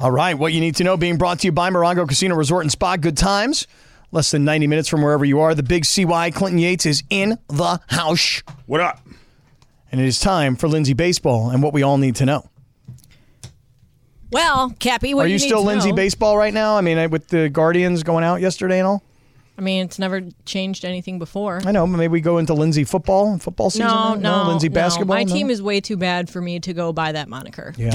All right, what you need to know being brought to you by Morongo Casino Resort and Spa. Good times. Less than 90 minutes from wherever you are. The big CY Clinton Yates is in the house. What up? And it is time for Lindsay Baseball and what we all need to know. Well, Cappy, what are do you need still to Lindsay know- Baseball right now? I mean, with the Guardians going out yesterday and all? I mean, it's never changed anything before. I know, maybe we go into Lindsay football and football season. No, now? no, Lindsay no. basketball. My No? team is way too bad for me to go by that moniker. Yeah,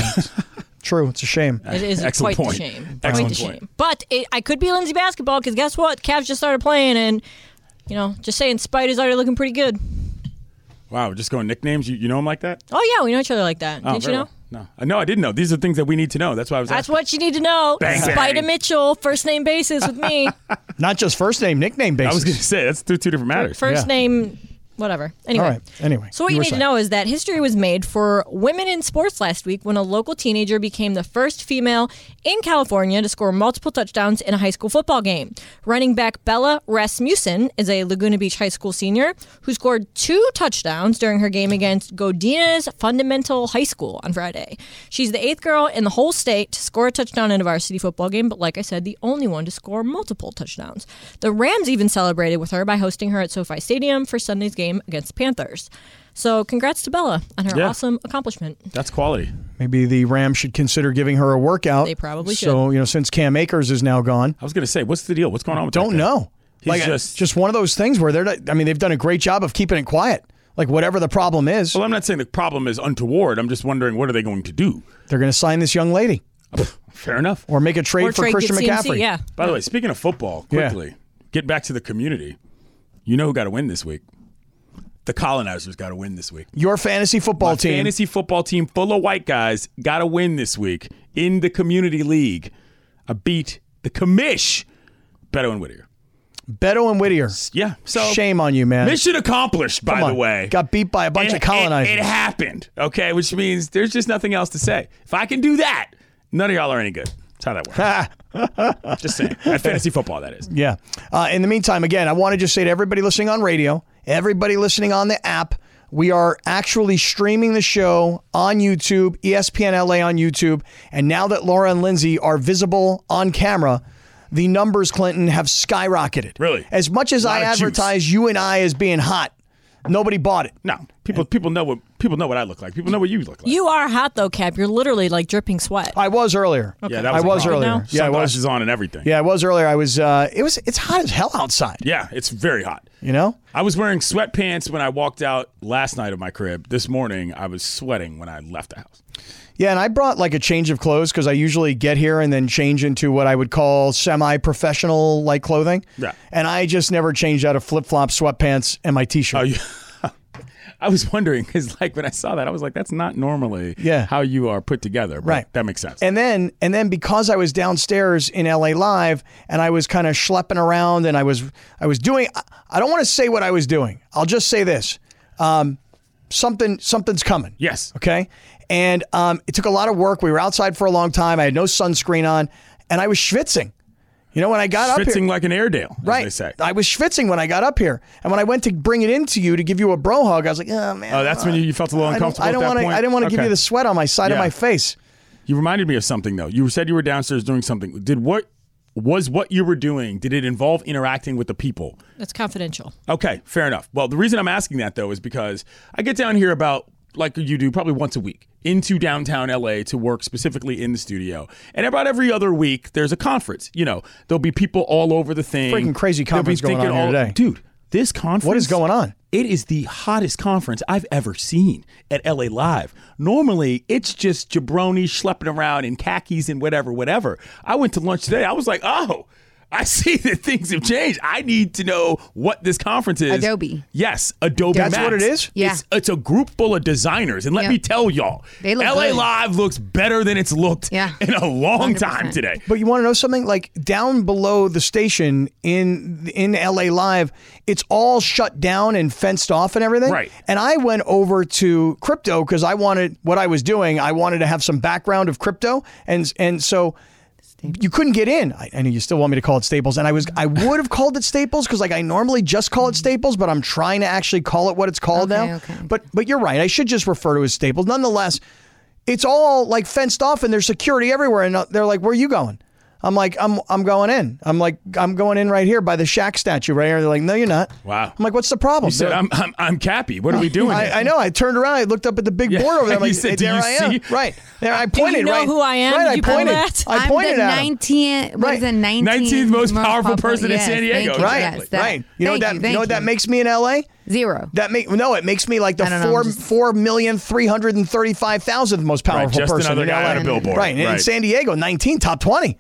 true. It's a shame. It is Excellent quite point. the shame. Excellent quite the point. shame. But it, I could be Lindsay basketball because guess what? Cavs just started playing, and you know, just saying, Spider's already looking pretty good. Wow, just going nicknames. You, you know him like that? Oh yeah, we know each other like that. Oh, Didn't you very know? well. No, Uh, no, I didn't know. These are things that we need to know. That's why I was. Like, That's asking. what you need to know. Bang, bang. Spider Mitchell, first name basis with me. Not just first name, nickname basis. I was going to say that's two, two different matters. First Yeah. name, whatever. Anyway. All right. Anyway, So what you, need to know is that history was made for women in sports last week when a local teenager became the first female in California to score multiple touchdowns in a high school football game. Running back Bella Rasmussen is a Laguna Beach high school senior who scored two touchdowns during her game against Godinez Fundamental High School on Friday. She's the eighth girl in the whole state to score a touchdown in a varsity football game, but like I said, the only one to score multiple touchdowns. The Rams even celebrated with her by hosting her at SoFi Stadium for Sunday's game against the Panthers. So congrats to Bella on her Yeah. awesome accomplishment. That's quality. Maybe the Rams should consider giving her a workout. They probably should. So you know, since Cam Akers is now gone, I was going to say, what's the deal? What's going on with don't guy? know. He's like just- just one of those things where they're. I mean, they've done a great job of keeping it quiet. Like whatever the problem is, Well, I'm not saying the problem is untoward. I'm just wondering what are they going to do? they're going to sign this young lady Fair enough. or make a trade Or for trade Christian get CMC, McCaffrey. Yeah. By the way, speaking of football, Yeah. quickly, get back to the community. You know who got to win this week? The colonizers got to win this week. Your fantasy football My team. fantasy football team full of white guys got to win this week in the community league. I beat the commish, Beto and Whittier. Beto and Whittier. Yeah, so Shame on you, man. mission accomplished. By the way, got beat by a bunch It- of colonizers. It, it happened. Okay, which means there's just nothing else to say. If I can do that, none of y'all are any good. That's how that works. just saying. At fantasy football, that is. Yeah. Uh, in the meantime, again, I want to just say to everybody listening on radio, everybody listening on the app, we are actually streaming the show on YouTube, ESPN LA on YouTube. And now that Laura and Lindsay are visible on camera, the numbers, Clinton, have skyrocketed. Really? As much as I of juice. advertise you and I as being hot, nobody bought it. No, people people know what people know what I look like. People know what you look like. You are hot though, Cap. You're literally like dripping sweat. I was earlier. Yeah, that was I a was earlier. Now? Yeah, I was. Sunglasses on and everything. Yeah, I was earlier. I was. Uh, it was. It's hot as hell outside. Yeah, it's very hot. You know. I was wearing sweatpants when I walked out last night of my crib. This morning, I was sweating when I left the house. Yeah, and I brought like a change of clothes because I usually get here and then change into what I would call semi-professional like clothing. Yeah. And I just never changed out of flip-flops, sweatpants, and my t-shirt. Oh, you, I was wondering because, like, when I saw that, I was like, "That's not normally Yeah. how you are put together." But Right. that makes sense. And then and then because I was downstairs in LA Live and I was kind of schlepping around and I was I was doing I- I don't want to say what I was doing. I'll just say this. Um, something something's coming. yes, Okay. And um, it took a lot of work. We were outside for a long time. I had no sunscreen on and I was schwitzing. You know, when I got up here. schwitzing like an Airedale, as Right. they say. I was schwitzing when I got up here. And when I went to bring it into you to give you a bro hug, I was like, oh, man. Oh, that's when you, you felt a little uncomfortable. I don't want to. I didn't want to give you the sweat on my side of my face. You reminded me of something though. You said you were downstairs doing something. Did what was what you were doing? Did it involve interacting with the people? That's confidential. Okay, fair enough. Well, the reason I'm asking that though is because I get down here about like you do probably once a week into downtown LA to work specifically in the studio. And about every other week there's a conference. You know, there'll be people all over the thing. Freaking crazy conference going on all- today. Dude, this conference What is going on? It is the hottest conference I've ever seen at LA Live. Normally, it's just jabronis schlepping around in khakis and whatever, whatever. I went to lunch today. I was like, oh, I see that things have changed. I need to know what this conference is. Adobe. Yes, Adobe. That's Max. what it is? Yeah. It's, it's a group full of designers, and let Yeah. me tell y'all, They look LA good. Live looks better than it's looked Yeah. in a long 100%. time today. But you want to know something? Like down below the station in in LA Live, it's all shut down and fenced off and everything. Right. And I went over to crypto because I wanted what I was doing. I wanted to have some background of crypto, and and so. You couldn't get in. I, I know you still want me to call it Staples, and I was I would have called it Staples because like I normally just call it Staples, but I'm trying to actually call it what it's called Okay, now. okay. But but you're right. I should just refer to it as Staples. Nonetheless, it's all like fenced off and there's security everywhere. And uh, they're like, where are you going? I'm like, I'm I'm going in. I'm like, I'm going in right here by the Shaq statue right here. They're like, no, you're not. Wow. I'm like, what's the problem? You said, They're- I'm, I'm, I'm Cappy. What are we doing? here? I, I know. I turned around. I looked up at the big Yeah. board over there. I'm You like, said, "Do there you I am. see?" Right there. I Do you pointed. know right, who I am? Right. Did I you pull pointed. that? I I'm pointed the at him. 19th, what Right. is it, 19th, 19th most powerful popular- person in yes, San Diego. thank you, Right. yes, that- right. You know what thank that? you, You, know what that you. makes me in LA? Zero. That make no, it makes me like the I don't know, four I'm just- four million three hundred and thirty five thousandth most powerful just person another in guy LA. on a billboard. Right. And in Right. San Diego, nineteen, top twenty.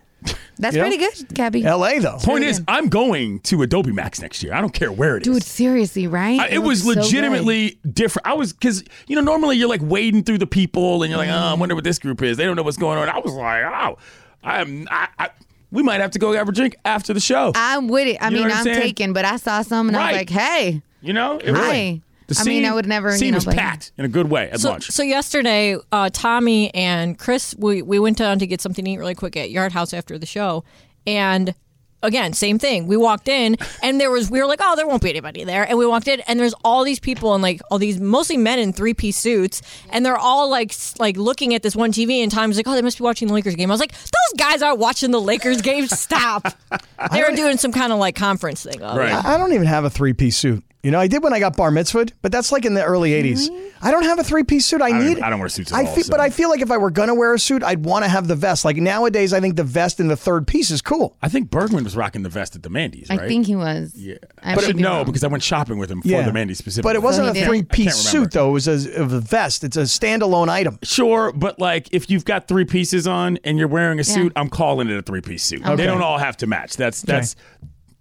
That's You know? pretty good, Gabby. LA though. Point is, I'm going to Adobe Max next year. I don't care where it is. Dude, seriously, right? I- it was looks so legitimately different. I was because you know normally you're like wading through the people and you're like, oh. I wonder what this group is. They don't know what's going on. I was like, oh, I'm. I, I, we might have to go have a drink after the show. I'm with it. I You know mean, what I'm I'm saying? taken, but I saw some and I Right. was like, hey, you know, it Hi. The I mean, I would never, you Scene know, was but- packed in a good way at So, lunch. so yesterday, uh, Tommy and Chris, we, we went down to get something to eat really quick at Yard House after the show, and again, same thing. We walked in, and there was we were like, oh, there won't be anybody there, and we walked in, and there's all these people and like all these mostly men in three piece suits, and they're all like like looking at this one TV, and Tommy's like, oh, they must be watching the Lakers game. I was like, those guys aren't watching the Lakers game. Stop. they were doing some kind of like conference thing. right. I I don't even have a three piece suit. You know, I did when I got bar mitzvahed, but that's like in the early '80s. I don't have a three piece suit. I, don't- need. I don't wear suits at I all, feel, so- but I feel like if I were gonna wear a suit, I'd want to have the vest. Like nowadays, I think the vest and the third piece is cool. I think Bergman was rocking the vest at the Mandy's, I think he was. Yeah, I but could be no, wrong. because I went shopping with him for the Mandy's specifically. But it wasn't So a he did. three I piece can't remember. suit though. It was a, a vest. It's a standalone item. Sure, but like if you've got three pieces on and you're wearing a suit, I'm calling it a three piece suit. They don't all have to match. That's that's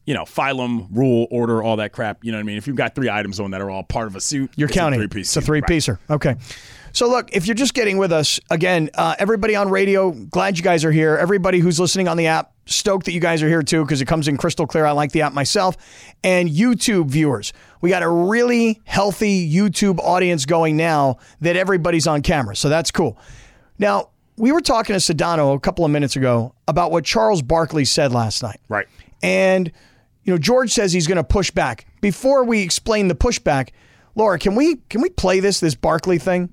you know phylum, rule, order, all that crap. You know what I mean? If you've got three items on that are all part of a suit, You're it's counting. A three piece. it's a three piecer. Okay. So look, if you're just getting with us again, uh, everybody on radio, glad you guys are here. Everybody who's listening on the app, stoked that you guys are here too because it comes in crystal clear. I like the app myself. And YouTube viewers, we got a really healthy YouTube audience going now that everybody's on camera, so that's cool. Now we were talking to Sedano a couple of minutes ago about what Charles Barkley said last night. Right. And, you know, George says he's going to push back. Before we explain the pushback, Laura, can we can we play this this Barkley thing?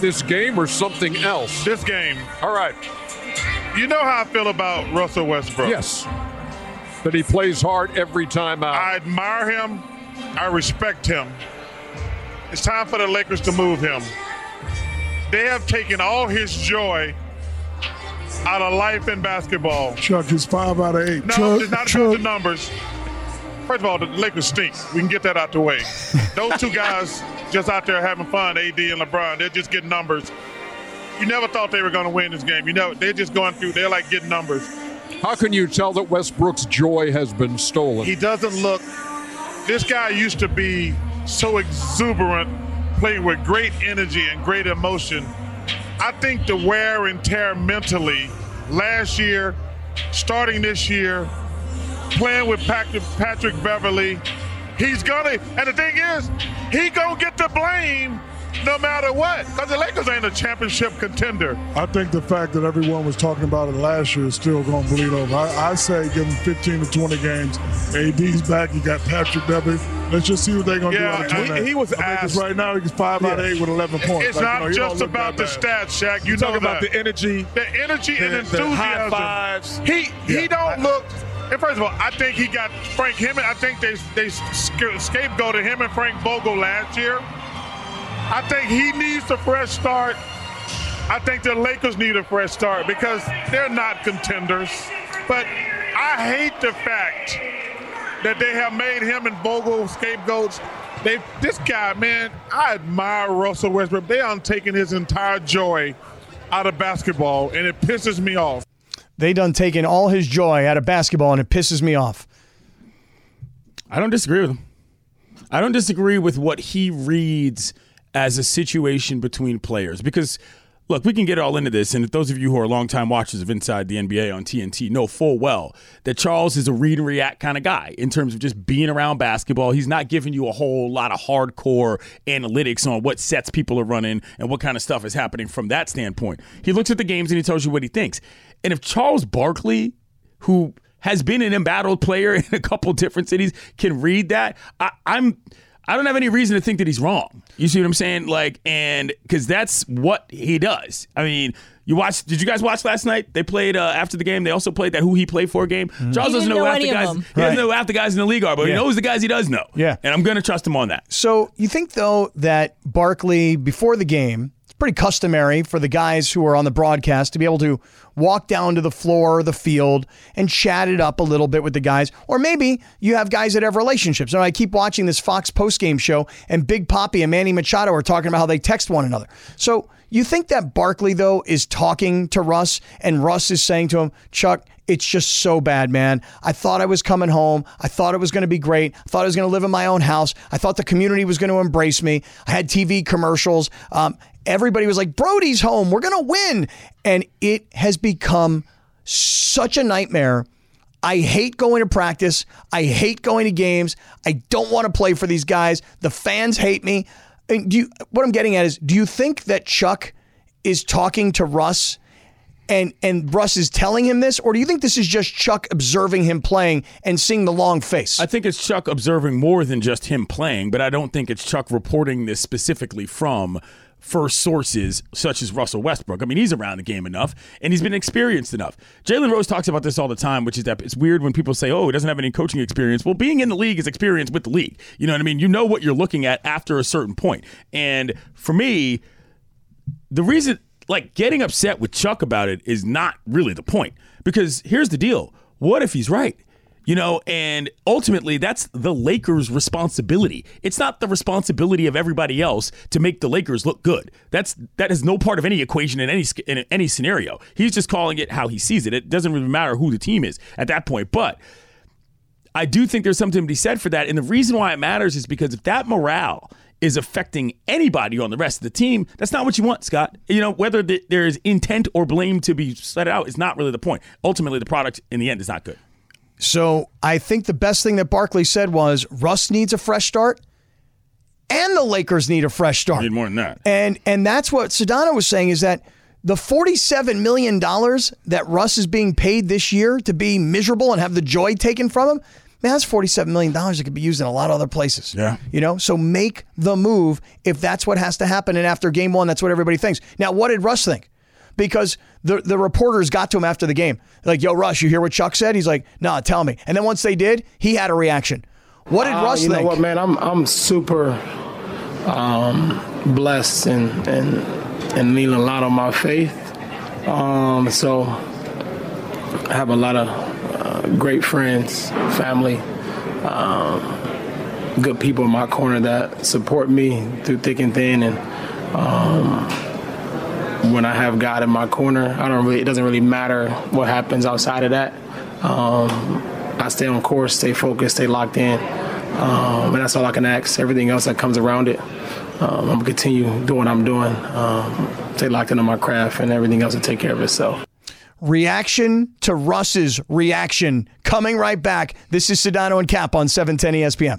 this game or something else? This game, All right. you know how I feel about Russell Westbrook. Yes. That he plays hard every time out. I admire him. I respect him. It's time for the Lakers to move him. They have taken all his joy out of life in basketball. Chuck is five out of eight. No, Chuck, it's not Chuck, about the numbers. First of all, the Lakers stink. We can get that out the way. Those two guys just out there having fun, AD and LeBron. They're just getting numbers. You never thought they were going to win this game. You know, they're just going through. They're like getting numbers. How can you tell that Westbrook's joy has been stolen? He doesn't look. This guy used to be so exuberant, playing with great energy and great emotion. I think the wear and tear mentally last year, starting this year, playing with Patrick, Beverley, he's gonna. And the thing is, he gonna get the blame no matter what, because the Lakers ain't a championship contender. I think the fact that everyone was talking about it last year is still going to bleed over. I, I say give him 15 to 20 games. AD's back. You got Patrick Beverley. Let's just see what they're going to Yeah, do. of he- he was I mean, asked- right now. He's five out of eight with 11 points. It's Like, not you know, just about the stats, Shaq. You Talk know about the energy. the energy and the- the enthusiasm. high fives. He he Yeah. don't look. And first of all, I think he got Frank him. I think they they scapegoated him and Frank Vogel last year. I think he needs a fresh start. I think the Lakers need a fresh start because they're not contenders. But I hate the fact that they have made him and Vogel scapegoats. They this guy, man, I admire Russell Westbrook. They are taking his entire joy out of basketball, and it pisses me off. they done taken all his joy out of basketball, and it pisses me off. I don't disagree with him. I don't disagree with what he reads as a situation between players because look, we can get all into this, and those of you who are longtime watchers of Inside the NBA on TNT know full well that Charles is a read and react kind of guy in terms of just being around basketball. He's not giving you a whole lot of hardcore analytics on what sets people are running and what kind of stuff is happening from that standpoint. He looks at the games and he tells you what he thinks. And if Charles Barkley, who has been an embattled player in a couple different cities, can read that, I, I'm I don't have any reason to think that he's wrong. You see what I'm saying? Like, and because that's what he does. I mean, you watched? Did you guys watch last night? They played uh, after the game. They also played that who he played for game. Mm-hmm. Charles He doesn't know know half the any of guys. them. He doesn't Right. know half the guys in the league are, but Yeah. he knows the guys he does know. Yeah. and I'm going to trust him on that. So you think though that Barkley before the game, it's pretty customary for the guys who are on the broadcast to be able to walk down to the floor or the field and chat it up a little bit with the guys. Or maybe you have guys that have relationships. And I keep watching this Fox postgame show and Big Papi and Manny Machado are talking about how they text one another. So you think that Barkley though is talking to Russ and Russ is saying to him, Chuck, it's just so bad, man. I thought I was coming home. I thought it was going to be great. I thought I was going to live in my own house. I thought the community was going to embrace me. I had TV commercials. Um, everybody was like, Brodie's home. We're going to win. And it has become such a nightmare. I hate going to practice. I hate going to games. I don't want to play for these guys. The fans hate me. And do you, what I'm getting at is, do you think that Chuck is talking to Russ and and Russ is telling him this, or do you think this is just Chuck observing him playing and seeing the long face? I think it's Chuck observing more than just him playing, but I don't think it's Chuck reporting this specifically from first sources such as Russell Westbrook. I mean, he's around the game enough and he's been experienced enough. Jalen Rose talks about this all the time, which is that it's weird when people say, oh, he doesn't have any coaching experience. Well, being in the league is experience with the league. You know what I mean? You know what you're looking at after a certain point. And for me, the reason like getting upset with Chuck about it is not really the point because here's the deal. What if he's right? You know, and ultimately that's the Lakers' responsibility. It's not the responsibility of everybody else to make the Lakers look good. That's that is no part of any equation in any in any scenario. He's just calling it how he sees it. It doesn't really matter who the team is at that point. But I do think there's something to be said for that. And the reason why it matters is because if that morale is affecting anybody on the rest of the team, that's not what you want, Scott. You know, whether th- there is intent or blame to be set out is not really the point. Ultimately, the product in the end is not good. So I think the best thing that Barkley said was Russ needs a fresh start, and the Lakers need a fresh start. Need more than that. And and that's what Sedano was saying is that the $47 million that Russ is being paid this year to be miserable and have the joy taken from him, man, that's $47 million that could be used in a lot of other places. Yeah. You know, so make the move if that's what has to happen. And after game one, that's what everybody thinks. Now, what did Russ think? Because the, the reporters got to him after the game. Like, yo, Russ, you hear what Chuck said? He's like, nah, tell me. And then once they did, he had a reaction. What did Uh, Russ you think? know what, man? I'm I'm super um, blessed and and and lean a lot on my faith. Um, so I have a lot of uh, great friends, family, um, good people in my corner that support me through thick and thin, and um, when I have God in my corner, I don't really. It doesn't really matter what happens outside of that. Um, I stay on course, stay focused, stay locked in, um, and that's all I can ask. Everything else that comes around it, um, I'm gonna continue doing what I'm doing, um, stay locked into my craft, and everything else will take care of itself. reaction to Russ's reaction. Coming right back. This is Sedano and Cap on E 710 ESPN.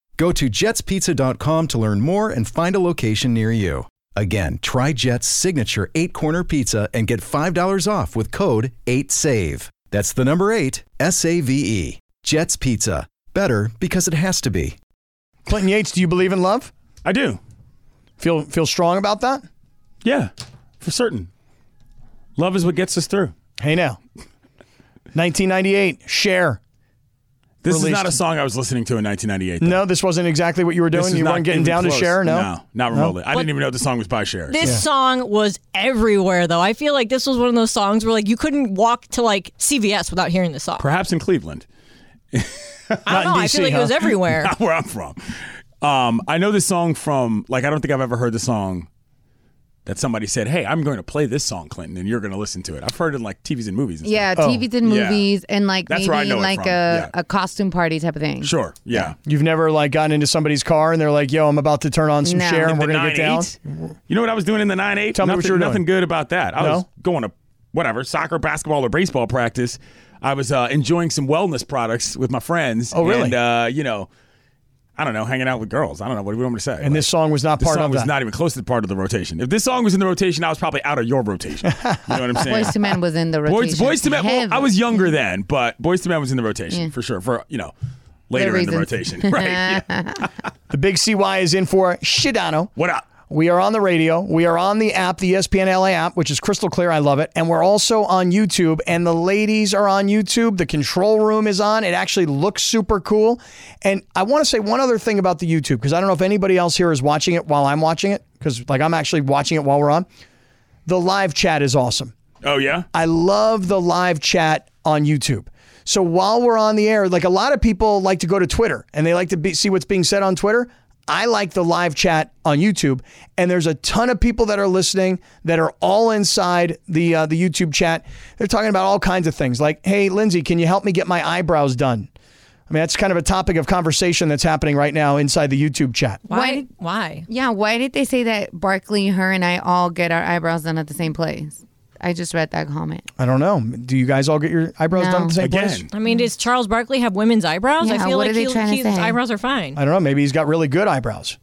Go to jetspizza.com to learn more and find a location near you. Again, try Jet's signature eight corner pizza and get $5 off with code 8SAVE. That's the number eight, S A V E. Jet's Pizza. Better because it has to be. Clinton Yates, do you believe in love? I do. Feel feel strong about that? Yeah, for certain. Love is what gets us through. Hey now. 1998, Cher. This is not a song I was listening to in 1998. though. No, this wasn't exactly what you were doing. You weren't getting even down to close. Cher, no? No, not remotely. I didn't even know the song was by Cher. This so. song was everywhere, though. I feel like this was one of those songs where like you couldn't walk to like CVS without hearing this song. Perhaps in Cleveland. I don't know. I feel like it was everywhere. Not where I'm from. Um, I know this song from like I don't think I've ever heard the song that somebody said, "Hey, I'm going to play this song, Clinton, and you're going to listen to it." I've heard it in like TVs and movies. And Yeah, stuff. TVs and Yeah. movies, and like That's where I maybe know like a, Yeah. a costume party type of thing. Sure. Yeah. You've never like gotten into somebody's car and they're like, "Yo, I'm about to turn on some No. Cher and In we're gonna get down." 9/8? You know what I was doing in the nine eight? Tell me what nothing, you were doing. Nothing good about that. I No? was going to whatever soccer, basketball, or baseball practice. I was uh, enjoying some wellness products with my friends. Oh, really? And uh, you know, I don't know, hanging out with girls. I don't know what do you want me to say. And this song was not part song of was that. not even close to the part of the rotation. If this song was in the rotation, I was probably out of your rotation. You know what I'm saying? Boyz II Men was in the rotation. Boys, Boyz II Men. Well, I was younger then, but Boyz II Men was in the rotation Yeah. for sure. For you know, later in the rotation, right? Yeah. The big CY is in for Sedano. What up? We are on the radio. We are on the app, the ESPN LA app, which is crystal clear. I love it. And we're also on YouTube. And the ladies are on YouTube. The control room is on. It actually looks super cool. And I want to say one other thing about the YouTube because I don't know if anybody else here is watching it while I'm watching it because like I'm actually watching it while we're on. The live chat is awesome. Oh yeah. I love the live chat on YouTube. So while we're on the air, like a lot of people like to go to Twitter and they like to be, see what's being said on Twitter. I like the live chat on YouTube, and there's a ton of people that are listening that are all inside the uh, the YouTube chat. They're talking about all kinds of things, like, "Hey, Lindsay, can you help me get my eyebrows done?" I mean, that's kind of a topic of conversation that's happening right now inside the YouTube chat. Why? Why? Yeah, why did they say that Barkley, her, and I all get our eyebrows done at the same place? I just read that comment. I don't know. Do you guys all get your eyebrows done at the same place? I mean, does Charles Barkley have women's eyebrows? Yeah, I feel what like are they he, trying to his say? eyebrows are fine. I don't know. Maybe he's got really good eyebrows.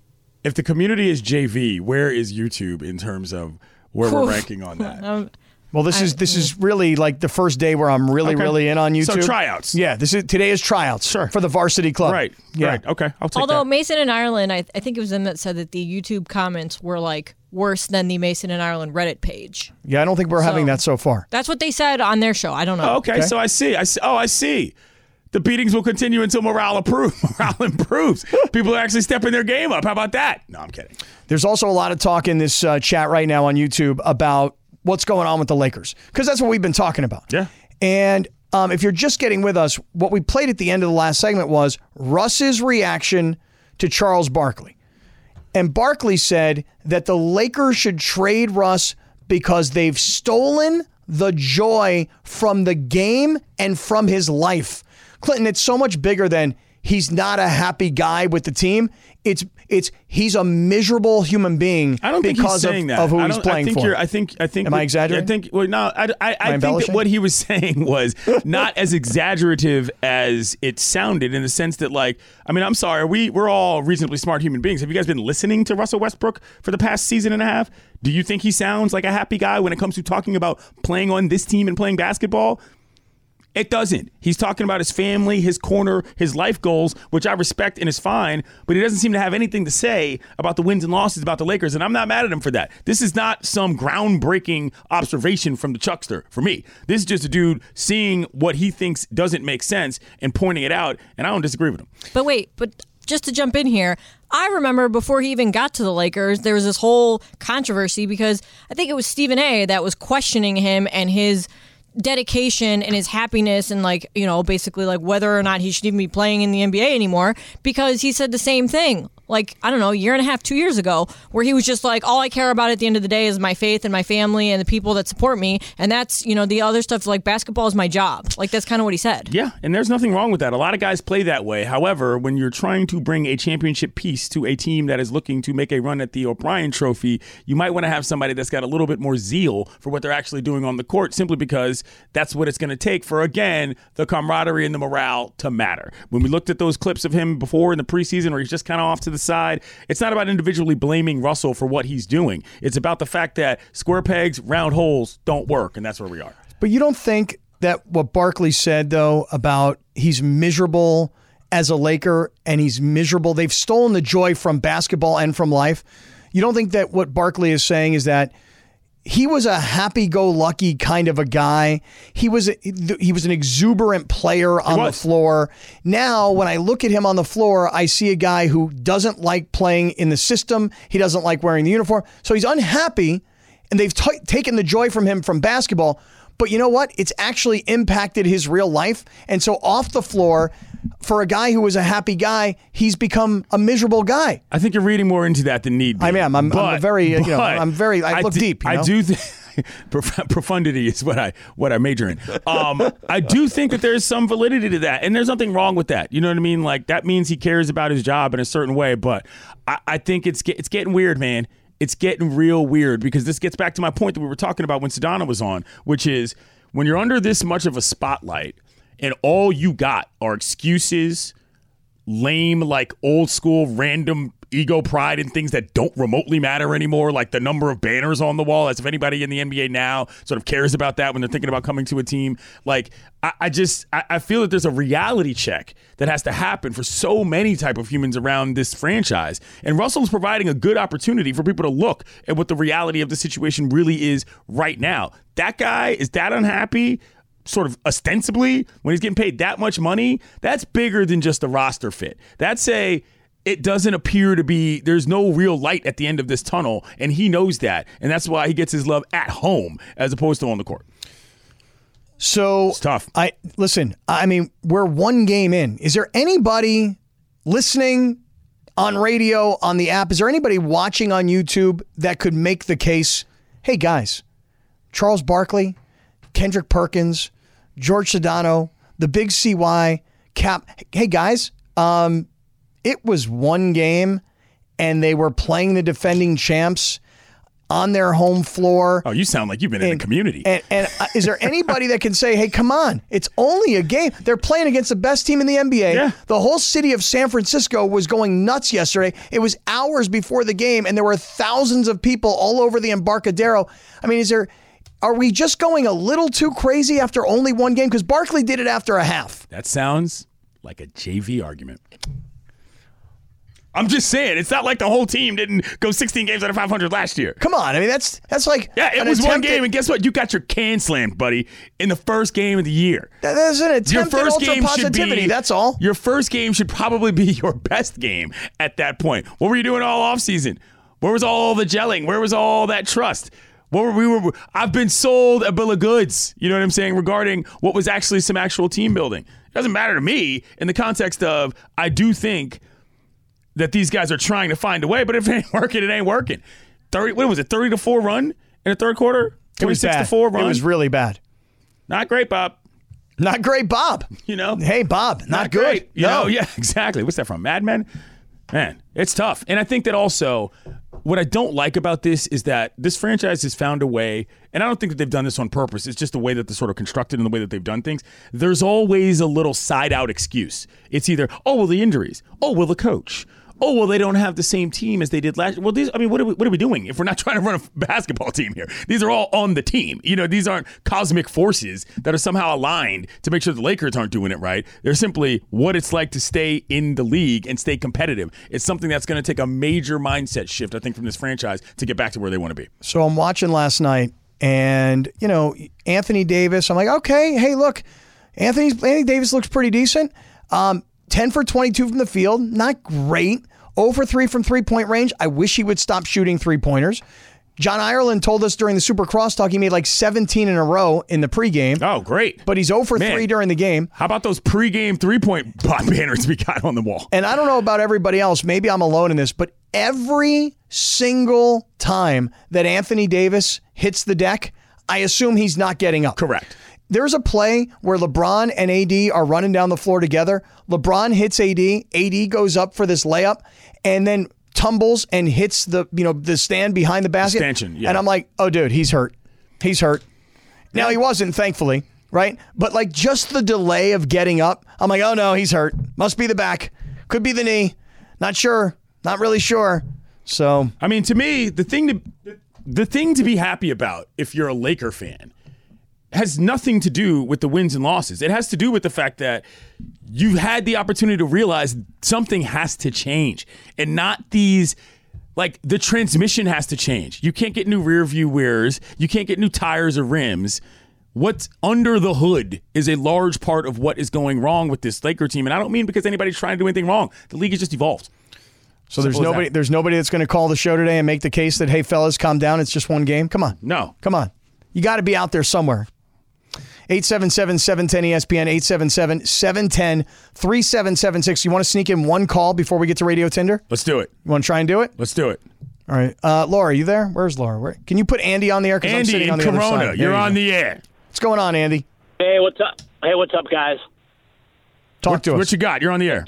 If the community is JV, where is YouTube in terms of where we're ranking on that? Um, Well, this is this is really like the first day where I'm really Okay. really in on YouTube. So tryouts. Yeah, this is today is tryouts for the varsity club. Right. Yeah. Right. Okay. I'll take Although that. Mason and Ireland, I, I think it was them that said that the YouTube comments were like worse than the Mason and Ireland Reddit page. Yeah, I don't think we're having that so far. That's what they said on their show. I don't know. Oh, okay, So I see. I see. Oh, I see. The beatings will continue until morale improves. morale improves. People are actually stepping their game up. How about that? No, I'm kidding. There's also a lot of talk in this uh, chat right now on YouTube about what's going on with the Lakers because that's what we've been talking about. Yeah. And um, if you're just getting with us, what we played at the end of the last segment was Russ's reaction to Charles Barkley. And Barkley said that the Lakers should trade Russ because they've stolen the joy from the game and from his life. Clinton, it's so much bigger than he's not a happy guy with the team. It's it's he's a miserable human being I don't think because he's saying of, that. of who I he's don't- playing I think for. You're, I think. I think. Am I what- exaggerating? I think. Well, no. I, I, I think that what he was saying was not as exaggerative as it sounded, in the sense that, like, I mean, I'm sorry. We we're all reasonably smart human beings. Have you guys been listening to Russell Westbrook for the past season and a half? Do you think he sounds like a happy guy when it comes to talking about playing on this team and playing basketball? It doesn't. He's talking about his family, his corner, his life goals, which I respect and is fine, but he doesn't seem to have anything to say about the wins and losses about the Lakers, and I'm not mad at him for that. This is not some groundbreaking observation from the Chuckster for me. This is just a dude seeing what he thinks doesn't make sense and pointing it out, and I don't disagree with him. But wait, but just to jump in here, I remember before he even got to the Lakers, there was this whole controversy because I think it was Stephen A. that was questioning him and his dedication and his happiness and like you know basically like whether or not he should even be playing in the NBA anymore because he said the same thing like I don't know, a year and a half, two years ago, where he was just like, all I care about at the end of the day is my faith and my family and the people that support me, and that's you know the other stuff like basketball is my job. Like that's kind of what he said. Yeah, and there's nothing wrong with that. A lot of guys play that way. However, when you're trying to bring a championship piece to a team that is looking to make a run at the O'Brien Trophy, you might want to have somebody that's got a little bit more zeal for what they're actually doing on the court, simply because that's what it's going to take for again the camaraderie and the morale to matter. When we looked at those clips of him before in the preseason, where he's just kind of off to the side, it's not about individually blaming Russell for what he's doing. It's about the fact that square pegs, round holes don't work, and that's where we are. But you don't think that what Barkley said though about he's miserable as a Laker and he's miserable. They've stolen the joy from basketball and from life. You don't think that what Barkley is saying is that he was a happy-go-lucky kind of a guy. He was a, he was an exuberant player on the floor. Now, when I look at him on the floor, I see a guy who doesn't like playing in the system. He doesn't like wearing the uniform. So he's unhappy and they've t- taken the joy from him from basketball. But you know what? It's actually impacted his real life. And so off the floor, for a guy who was a happy guy, he's become a miserable guy. I think you're reading more into that than need. Be. I am. I'm, But- I'm very, you know, I'm very, I look deep. you I do. Th- profundity is what I what I major in. Um, I do think that there's some validity to that, and there's nothing wrong with that. You know what I mean? Like that means he cares about his job in a certain way. But I, I think it's it's getting weird, man. It's getting real weird because this gets back to my point that we were talking about when Sedano was on, which is when you're under this much of a spotlight and all you got are excuses lame, like old school, random ego pride and things that don't remotely matter anymore, like the number of banners on the wall, as if anybody in the NBA now sort of cares about that when they're thinking about coming to a team. Like, I, I just, I, I feel that there's a reality check that has to happen for so many type of humans around this franchise. And Russell's providing a good opportunity for people to look at what the reality of the situation really is right now. That guy is that unhappy sort of ostensibly when he's getting paid that much money, that's bigger than just a roster fit. That's a it doesn't appear to be there's no real light at the end of this tunnel and he knows that and that's why he gets his love at home as opposed to on the court. So it's tough. I listen. I mean, we're one game in. Is there anybody listening on radio on the app? Is there anybody watching on YouTube that could make the case? Hey guys, Charles Barkley, Kendrick Perkins, George Sedano, the Big CY, Cap. Hey guys, um, it was one game, and they were playing the defending champs on their home floor. Oh, you sound like you've been in the community. And, and uh, is there anybody that can say, hey, come on, it's only a game? They're playing against the best team in the NBA. Yeah. The whole city of San Francisco was going nuts yesterday. It was hours before the game, and there were thousands of people all over the Embarcadero. I mean, is there. Are we just going a little too crazy after only one game? Because Barkley did it after a half. That sounds like a JV argument. I'm just saying, it's not like the whole team didn't go 16 games out of 500 last year. Come on, I mean that's that's like yeah, it was one attempt at- game, and guess what? You got your can slammed, buddy, in the first game of the year. That is an attempt your at first ultra game should be that's all. Your first game should probably be your best game at that point. What were you doing all offseason? Where was all the gelling? Where was all that trust? What were we were I've been sold a bill of goods, you know what I'm saying, regarding what was actually some actual team building. It doesn't matter to me in the context of I do think that these guys are trying to find a way, but if it ain't working, it ain't working. 30 what was it, 30 to 4 run in the third quarter? It was 26 to 4 run. It was really bad. Not great, Bob. Not great, Bob. You know, hey, Bob, not, good. great. You no, know, yeah, exactly. What's that from? Mad Men? Man, it's tough. And I think that also, what I don't like about this is that this franchise has found a way, and I don't think that they've done this on purpose. It's just the way that they're sort of constructed and the way that they've done things. There's always a little side out excuse. It's either, oh, well, the injuries. Oh, well, the coach. Oh well, they don't have the same team as they did last. Well, these. I mean, what are we? What are we doing if we're not trying to run a basketball team here? These are all on the team. You know, these aren't cosmic forces that are somehow aligned to make sure the Lakers aren't doing it right. They're simply what it's like to stay in the league and stay competitive. It's something that's going to take a major mindset shift, I think, from this franchise to get back to where they want to be. So I'm watching last night, and you know Anthony Davis. I'm like, okay, hey, look, Anthony Anthony Davis looks pretty decent. Um, Ten for 22 from the field, not great. 0 for 3 from three point range. I wish he would stop shooting three pointers. John Ireland told us during the Super Crosstalk he made like 17 in a row in the pregame. Oh, great. But he's 0 for Man. 3 during the game. How about those pregame three point banners we got on the wall? And I don't know about everybody else. Maybe I'm alone in this, but every single time that Anthony Davis hits the deck, I assume he's not getting up. Correct. There's a play where LeBron and AD are running down the floor together. LeBron hits AD, AD goes up for this layup, and then tumbles and hits the you know the stand behind the basket. Stanchion, yeah. And I'm like, oh dude, he's hurt. He's hurt. Now he wasn't, thankfully, right? But like just the delay of getting up, I'm like, oh no, he's hurt. Must be the back. Could be the knee. Not sure. Not really sure. So I mean, to me, the thing to the thing to be happy about if you're a Laker fan has nothing to do with the wins and losses. It has to do with the fact that you've had the opportunity to realize something has to change and not these like the transmission has to change. You can't get new rear view mirrors, you can't get new tires or rims. What's under the hood is a large part of what is going wrong with this Laker team. And I don't mean because anybody's trying to do anything wrong. The league has just evolved. So there's Simple nobody that. there's nobody that's going to call the show today and make the case that hey fellas calm down it's just one game. Come on. No. Come on. You got to be out there somewhere. 877-710-ESPN 877-710-3776. You want to sneak in one call before we get to Radio Tinder? Let's do it. You want to try and do it? Let's do it. All right. Uh, Laura, are you there? Where's Laura? Where, can you put Andy on the air? 'Cause I'm Andy sitting in on the other Corona, side. you're you on go. the air. What's going on, Andy? Hey, what's up? Hey, what's up, guys? Talk what, to us. What you got? You're on the air.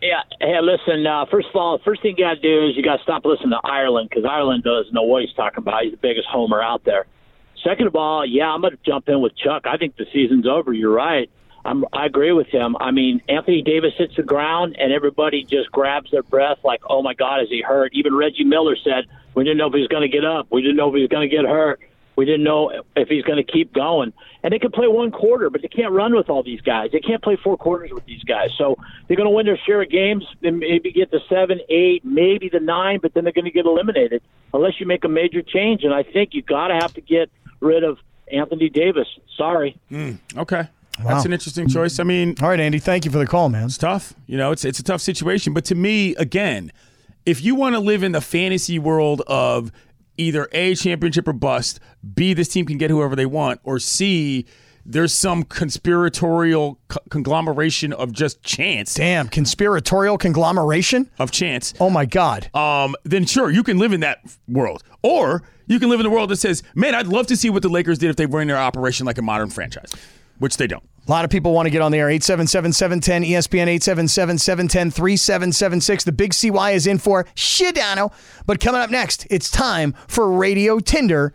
Yeah. Hey, listen. Uh, first of all, first thing you got to do is you got to stop listening to Ireland because Ireland doesn't know what he's talking about. He's the biggest homer out there. Second of all, yeah, I'm going to jump in with Chuck. I think the season's over. You're right. I'm, I agree with him. I mean, Anthony Davis hits the ground and everybody just grabs their breath like, oh my God, is he hurt? Even Reggie Miller said, we didn't know if he was going to get up. We didn't know if he was going to get hurt. We didn't know if he's going to keep going. And they can play one quarter, but they can't run with all these guys. They can't play four quarters with these guys. So they're going to win their share of games and maybe get the seven, eight, maybe the nine, but then they're going to get eliminated unless you make a major change. And I think you got to have to get rid of Anthony Davis. Sorry. Hmm, okay. That's an interesting choice. I mean, all right, Andy, thank you for the call, man. It's tough. You know, it's it's a tough situation. But to me, again, if you want to live in the fantasy world of either A, championship or bust, B, this team can get whoever they want, or C, there's some conspiratorial co- conglomeration of just chance. Damn, conspiratorial conglomeration of chance. Oh my God. Um, then sure, you can live in that world. Or you can live in a world that says, man, I'd love to see what the Lakers did if they ran their operation like a modern franchise, which they don't. A lot of people want to get on the air. 877-710 ESPN 877-710-3776. The big CY is in for Sedano. But coming up next, it's time for Radio Tinder.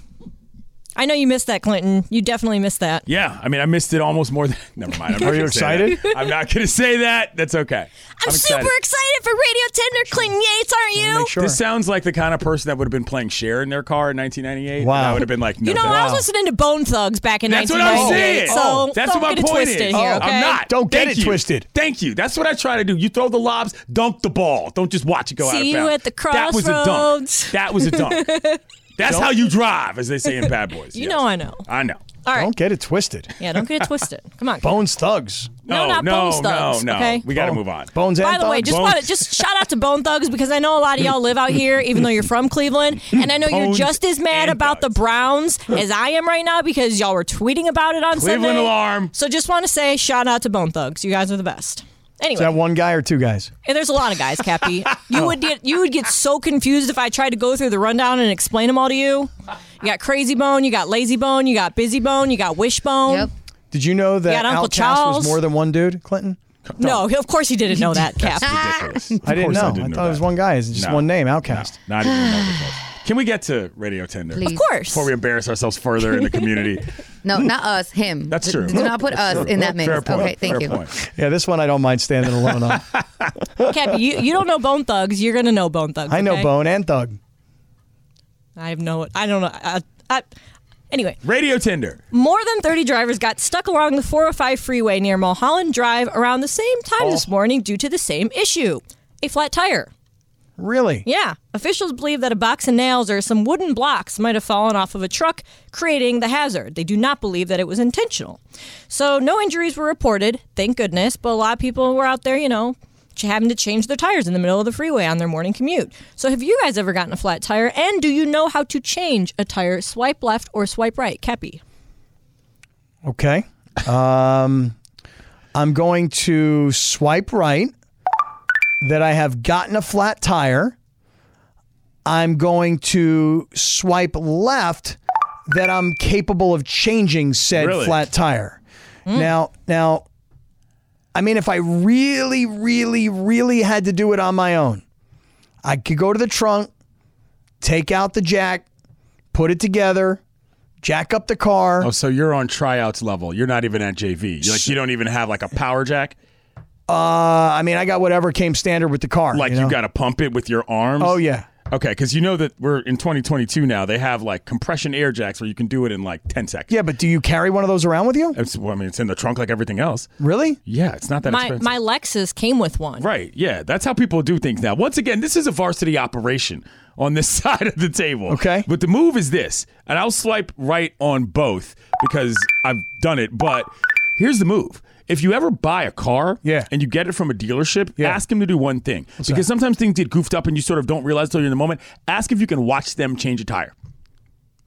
I know you missed that, Clinton. You definitely missed that. Yeah, I mean, I missed it almost more than. Never mind. I'm not Are you gonna say that. excited? I'm not going to say that. That's okay. I'm, super excited for Radio Tinder Clinton Yates, aren't you? Sure. This sounds like the kind of person that would have been playing Cher in their car in 1998. Wow. And I would have been like, no, You know, thanks. I was listening to Bone Thugs back in That's what I'm 1998. saying. So oh, That's don't what my get it point twisted is. here, Oh, okay? I'm not. Don't get Thank it you. twisted. Thank you. That's what I try to do. You throw the lobs, dunk the ball. Don't just watch it go out of See you at the cross. That was a dunk. That was a dunk. That's how you drive, as they say in Bad Boys. You Yes. know I know. I know. All right. Don't get it twisted. Yeah, don't get it twisted. Come on. Bones Thugs. No, not no, Bone Thugs, no, no. okay? We got to Bone- move on. Bones and By the way, just Bone- want to just shout out to Bone Thugs because I know a lot of y'all live out here, even though you're from Cleveland, and I know you're Bones just as mad and about the Browns as I am right now because y'all were tweeting about it on Cleveland Sunday. alarm. So just want to say shout out to Bone Thugs. You guys are the best. Anyway, Is that one guy or two guys? and there's a lot of guys, Cappy. You would get you would get so confused if I tried to go through the rundown and explain them all to you. You got Krayzie Bone, you got Layzie Bone, you got Bizzy Bone, you got Wishbone. Yep. Did you know that got Uncle OutKast Charles. was more than one dude, Clinton? No, of course he didn't know that, Cap. Ridiculous. I didn't know. I I, didn't know thought it was one guy. It's just No. one name, OutKast. Not even remotely close. Can we get to Radio Tinder? Please. Of course. Before we embarrass ourselves further in the community. No, not us. Him. That's true. Do not put us in that mix. Fair point. Okay, thank Fair you. point. Yeah, this one I don't mind standing alone on. Cappy, you, you don't know Bone Thugs. You're gonna know Bone Thugs. I know okay? Bone and Thug. I have no. I don't know. I, I, anyway, Radio Tinder. more than 30 drivers got stuck along the 405 freeway near Mulholland Drive around the same time oh. this Oh. morning due to the same issue: a flat tire. Really? Yeah, officials believe that a box of nails or some wooden blocks might have fallen off of a truck, creating the hazard. They do not believe that it was intentional. So, no injuries were reported, thank goodness, but a lot of people were out there, you know, having to change their tires in the middle of the freeway on their morning commute. So, have you guys ever gotten a flat tire? And do you know how to change a tire? Swipe left or swipe right? Cappy. Okay. Um, I'm going to swipe right that I have gotten a flat tire. I'm going to swipe left that I'm capable of changing said Really? flat tire. Now, now, I mean, if I really, really, really had to do it on my own, I could go to the trunk, take out the jack, put it together, jack up the car. Oh, so you're on tryouts level. You're not even at JV. You're like you don't even have like a power jack. Uh, I mean, I got whatever came standard with the car. Like you, you, got to pump it with your arms. Oh yeah. Okay, because you know that we're in 2022 now. They have like compression air jacks where you can do it in like 10 seconds. Yeah, but do you carry one of those around with you? It's, well, I mean, it's in the trunk like everything else. Really? Yeah, it's not that My, expensive. my Lexus came with one. Right. Yeah. That's how people do things now. Once again, this is a varsity operation on this side of the table. Okay. But the move is this, and I'll swipe right on both because I've done it. But here's the move. If you ever buy a car Yeah. and you get it from a dealership, Yeah. ask them to do one thing. because sometimes things get goofed up and you sort of don't realize till you're in the moment. Ask if you can watch them change a tire.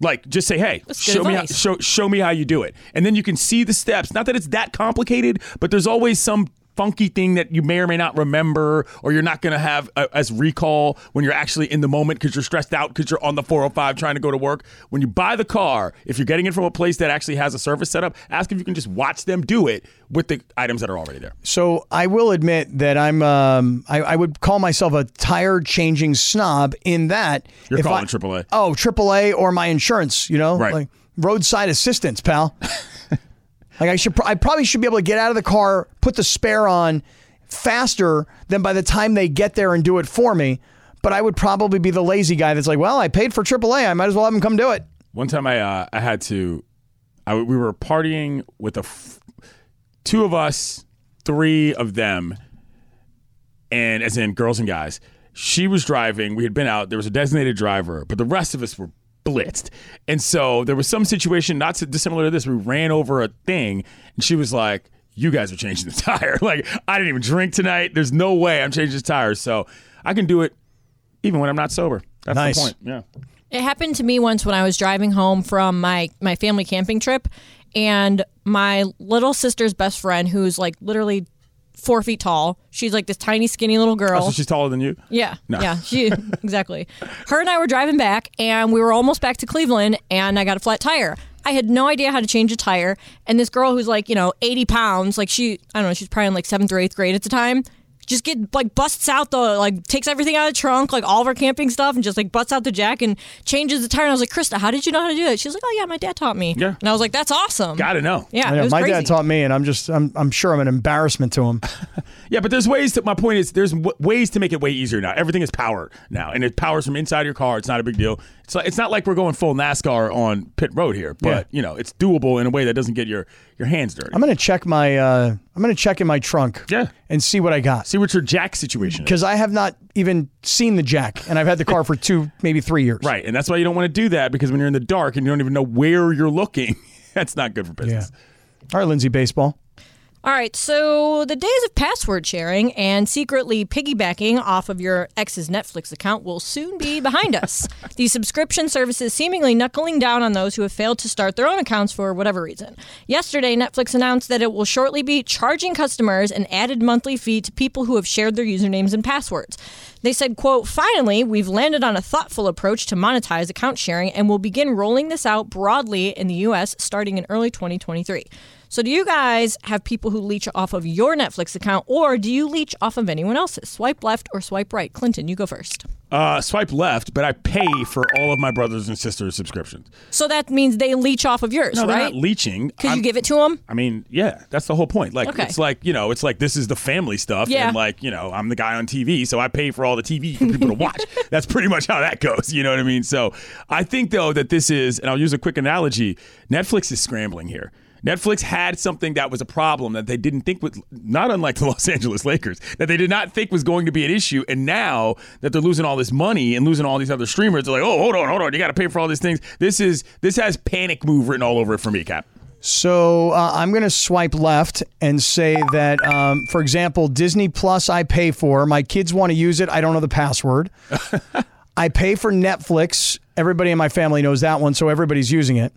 Like, just say, "Hey, That's good show me how, show show me how you do it," and then you can see the steps. Not that it's that complicated, but there's always some funky thing that you may or may not remember, or you're not going to have uh, as recall when you're actually in the moment because you're stressed out because you're on the 405 trying to go to work. When you buy the car, if you're getting it from a place that actually has a service set up, ask if you can just watch them do it with the items that are already there. So I will admit that I'm. Um, I, I would call myself a tire changing snob in that You're calling I, AAA. Oh, AAA or my insurance. You know, Right. like roadside assistance, pal. like I should. I probably should be able to get out of the car, put the spare on faster than by the time they get there and do it for me. But I would probably be the lazy guy that's like, well, I paid for AAA. I might as well have them come do it. One time I uh, I had to, I, we were partying with a, f- two of us, three of them, and as in girls and guys. She was driving. We had been out. There was a designated driver, but the rest of us were blitzed. And so there was some situation not so dissimilar to this. We ran over a thing, and she was like, "You guys are changing the tire. like I didn't even drink tonight. There's no way I'm changing the tires. So I can do it even when I'm not sober. That's Nice. the point. Yeah. It happened to me once when I was driving home from my my family camping trip, and my little sister's best friend, who's like literally four feet tall, she's like this tiny, skinny little girl. Oh, so she's taller than you. Yeah, No. yeah, she exactly. Her and I were driving back, and we were almost back to Cleveland, and I got a flat tire. I had no idea how to change a tire, and this girl who's like, you know, eighty pounds, like she, I don't know, she's probably in like seventh or eighth grade at the time. Just get like busts out the like takes everything out of the trunk, like all of our camping stuff, and just like busts out the jack and changes the tire. And I was like, Krista, how did you know how to do that? She's like, Oh yeah, my dad taught me. Yeah. And I was like, That's awesome. Gotta know. Yeah. I it know, was my crazy. dad taught me, and I'm just I'm I'm sure I'm an embarrassment to him. Yeah, but there's ways to. My point is, there's w- ways to make it way easier now. Everything is power now, and it powers from inside your car. It's not a big deal. It's like, it's not like we're going full NASCAR on pit road here, but Yeah. you know, it's doable in a way that doesn't get your your hands dirty. I'm gonna check my uh, I'm gonna check in my trunk. Yeah. And see what I got. See what your jack situation is. Because I have not even seen the jack, and I've had the car for two, maybe three years. Right, and that's why you don't want to do that because when you're in the dark and you don't even know where you're looking, that's not good for business. All right, Lindsay, baseball. All right, so the days of password sharing and secretly piggybacking off of your ex's Netflix account will soon be behind us. The subscription services seemingly knuckling down on those who have failed to start their own accounts for whatever reason. Yesterday, Netflix announced that it will shortly be charging customers an added monthly fee to people who have shared their usernames and passwords. They said, quote, finally, we've landed on a thoughtful approach to monetize account sharing and will begin rolling this out broadly in the US starting in early 2023. So, do you guys have people who leech off of your Netflix account, or do you leech off of anyone else's? Swipe left or swipe right? Clinton, you go first. Uh, swipe left, but I pay for all of my brothers and sisters' subscriptions. So that means they leech off of yours, No, they're right? not leaching. Because you give it to them. I mean, yeah, that's the whole point. Like, Okay. it's like you know, it's like this is the family stuff, Yeah. and like you know, I'm the guy on TV, so I pay for all the TV for people to watch. That's pretty much how that goes. You know what I mean? So, I think though that this is, and I'll use a quick analogy. Netflix is scrambling here. Netflix had something that was a problem that they didn't think was not unlike the Los Angeles Lakers, that they did not think was going to be an issue. And now that they're losing all this money and losing all these other streamers, they're like, oh, hold on, hold on, you got to pay for all these things. This is this has panic move written all over it for me, Cap. So uh, I'm going to swipe left and say that, um, for example, Disney Plus I pay for. My kids want to use it. I don't know the password. I pay for Netflix. Everybody in my family knows that one, so everybody's using it.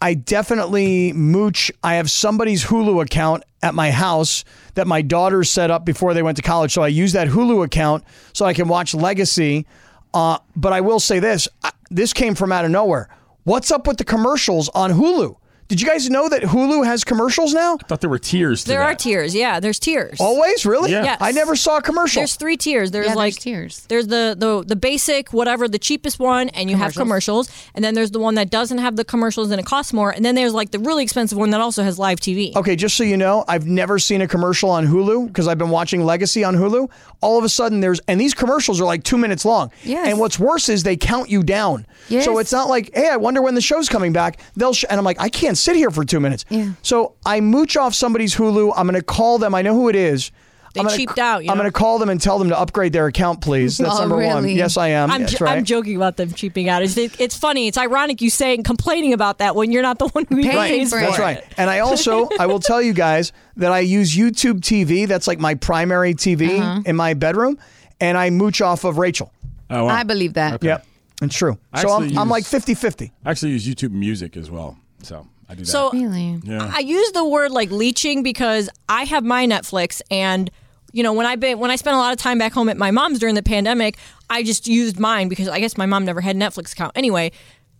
I definitely mooch. I have somebody's Hulu account at my house that my daughters set up before they went to college. So I use that Hulu account so I can watch Legacy. Uh, but I will say this I- this came from out of nowhere. What's up with the commercials on Hulu? Did you guys know that Hulu has commercials now? I thought there were tiers. There are tiers. Yeah, there's tiers. Always, really? Yes. I never saw a commercial. There's three tiers. There's Yeah, like there's tiers. There's the, the the basic whatever the cheapest one, and you have Commercials. commercials, and then there's the one that doesn't have the commercials and it costs more, and then there's like the really expensive one that also has live TV. Okay, just so you know, I've never seen a commercial on Hulu because I've been watching Legacy on Hulu. All of a sudden, there's and these commercials are like two minutes long. Yes. And what's worse is they count you down. Yes. So it's not like, hey, I wonder when the show's coming back. They'll sh-, and I'm like, I can't sit here for two minutes. Yeah. So I mooch off somebody's Hulu. I'm going to call them. I know who it is. They I'm gonna, cheaped out, you I'm know? going to call them and tell them to upgrade their account, please. That's Oh, number one. really? Yes, I am. I'm, That's right. I'm joking about them cheaping out. It's, it's funny. It's ironic you saying complaining about that when you're not the one who Paying pays for for That's it. right. And I also I will tell you guys that I use YouTube TV. That's like my primary TV Uh-huh. in my bedroom, and I mooch off of Rachel. Oh, wow. I believe that. Yep, it's true. I so I'm, actually I'm like 50-50. I actually use YouTube Music as well, so I do that. So Really? yeah. I use the word like leeching because I have my Netflix and you know when I been when I spent a lot of time back home at my mom's during the pandemic, I just used mine because I guess my mom never had a Netflix account. Anyway,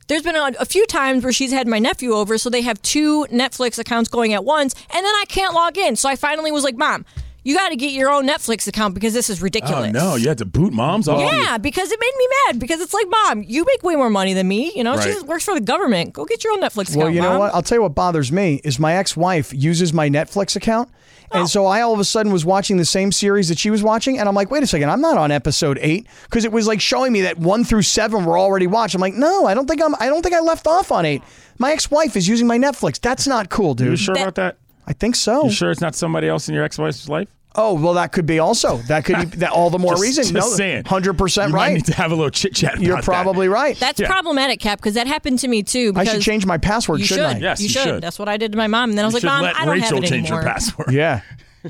there's been a, a few times where she's had my nephew over, so they have two Netflix accounts going at once, and then I can't log in. So I finally was like, "Mom, you got to get your own Netflix account because this is ridiculous. oh no, you had to boot moms off. Yeah, because it made me mad. Because it's like, Mom, you make way more money than me. You know, she works for the government. Go get your own Netflix account. Well, you know Mom. what? I'll tell you what bothers me is my ex-wife uses my Netflix account. Oh. And so I all of a sudden was watching the same series that she was watching, and I'm like, wait a second, I'm not on episode eight because it was like showing me that one through seven were already watched. I'm like, no, I don't think I'm. I don't think I left off on eight. My ex-wife is using my Netflix. That's not cool, dude. You sure about that? I think so. You sure it's not somebody else in your ex-wife's life? Oh well, that could be also. That could be that all the more Just- reason. just no, saying. hundred percent You might right. need to have a little chit chat. You're probably right. That's Yeah. problematic, Cap, because that happened to me too. I should change my password, you shouldn't should. I? Yes, you you should. should. That's what I did to my mom, and then I was You like, Mom, let I don't Rachel have it change anymore. your password. Yeah,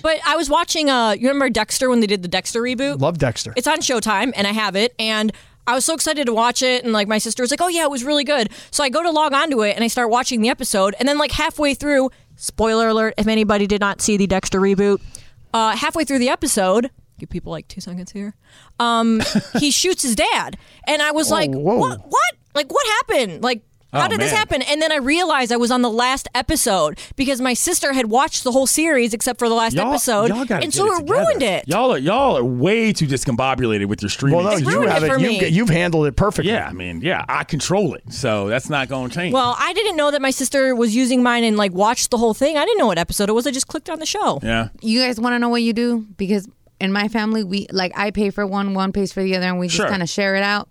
But I was watching. Uh, you remember Dexter when they did the Dexter reboot? love Dexter. It's on Showtime, and I have it, and. I was so excited to watch it, and like my sister was like, "Oh yeah, it was really good." So I go to log onto it, and I start watching the episode, and then like halfway through, spoiler alert, if anybody did not see the Dexter reboot, uh, halfway through the episode, give people like two seconds here, um, he shoots his dad, and I was like, whoa. "What? What? Like what happened? Like How Oh, did this happen? And then I realized I was on the last episode because my sister had watched the whole series except for the last Y'all, episode, y'all gotta and get so it it, ruined it. Y'all are y'all are way too discombobulated with your streaming. Well, no, you ruined have it it. for You've, me. you've handled it perfectly. yeah, I mean, yeah, I control it, so that's not going to change. Well, I didn't know that my sister was using mine and like watched the whole thing. I didn't know what episode it was. I just clicked on the show. yeah. You guys want to know what you do? Because in my family, we like I pay for one, one pays for the other, and we just Sure. kind of share it out.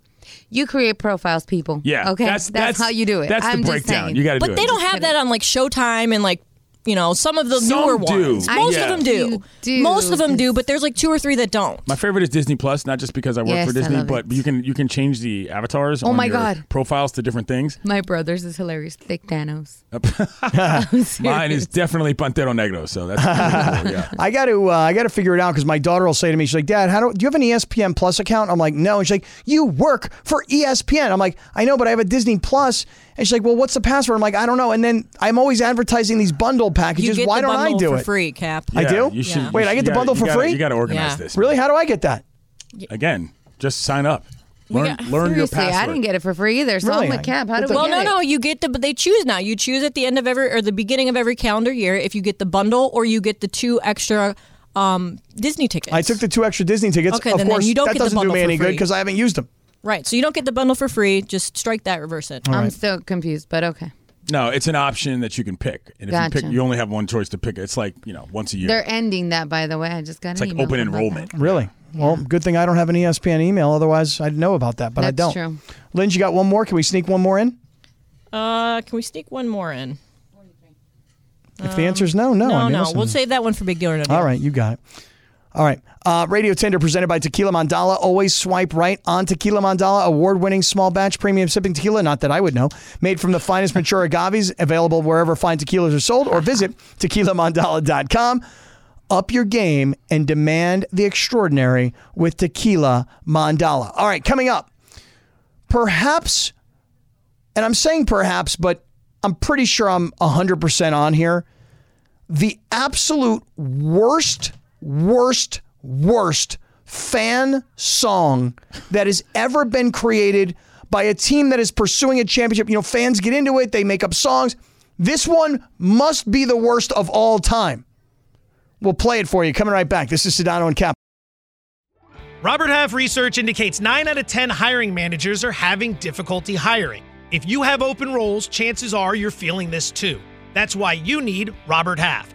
You create profiles, people. Yeah, Okay. that's- That's, that's- how you do it. that's the I'm just breakdown. saying. You gotta do it. But it. they don't have that on like Showtime and like you know some of the Some newer do. ones. I Most Yeah. of them do. You do, Most of them do, but there's like two or three that don't. My favorite is Disney Plus, not just because I work Yes, for I Disney, love but it. you can you can change the avatars Oh on my your God. profiles to different things. My brother's is hilarious. Thick Thanos. Mine is definitely Pantero Negro, so that's cool, yeah. I got to uh, I got to figure it out because my daughter will say to me, she's like, "Dad, how do, do you have an ESPN Plus account?" I'm like, "No," and she's like, "You work for ESPN." I'm like, "I know, but I have a Disney Plus." And she's like, "Well, what's the password?" I'm like, "I don't know." And then I'm always advertising these bundle You packages. get Why the don't I bundle do for it? free, Cap. I Yeah, do. You should, Wait, you I get should- the bundle you for gotta- free. You got to organize Yeah. this. Really? How do I get that? Again, just sign up. Learn got- learn your Seriously, password. I didn't get it for free either. So Really? I'm with Cap. How do we Well, get no, it? no, you get the. But they choose now. You choose at the end of every or the beginning of every calendar year if you get the bundle or you get the two extra um, Disney tickets. I took the two extra Disney tickets. Okay, of then- then course, you don't that get the doesn't do bundle me for any good free. because I haven't used them. Right. So you don't get the bundle for free. Just strike that, reverse it. I'm still confused, but okay. No, it's an option that you can pick, and if you pick, you only have one choice to pick. It's like you know, once a year. They're ending that, by the way. I just got it's an like email open from enrollment. Really? Well, good thing I don't have an ESPN email. Otherwise, I'd know about that, but I don't. That's true. Lynn, you got one more? Can we sneak one more in? Uh, can we sneak one more in? If the answer is no, no. No, I mean, no. listen. We'll save that one for Big Deal or No Deal. All right, you got it. All right. Uh, Radio Tinder presented by Tequila Mandala. Always swipe right on Tequila Mandala, award winning small batch premium sipping tequila. Not that I would know. Made from the finest mature agaves, available wherever fine tequilas are sold, or visit tequilamandala.com. Up your game and demand the extraordinary with Tequila Mandala. All right, coming up. Perhaps, and I'm saying perhaps, but I'm pretty sure I'm 100% on here the absolute worst, worst, worst fan song that has ever been created by a team that is pursuing a championship. You know, fans get into it, they make up songs. This one must be the worst of all time. We'll play it for you. Coming right back. This is Sedano and Cap. Robert Half research indicates 9 out of 10 hiring managers are having difficulty hiring. If you have open roles, chances are you're feeling this too. That's why you need Robert Half.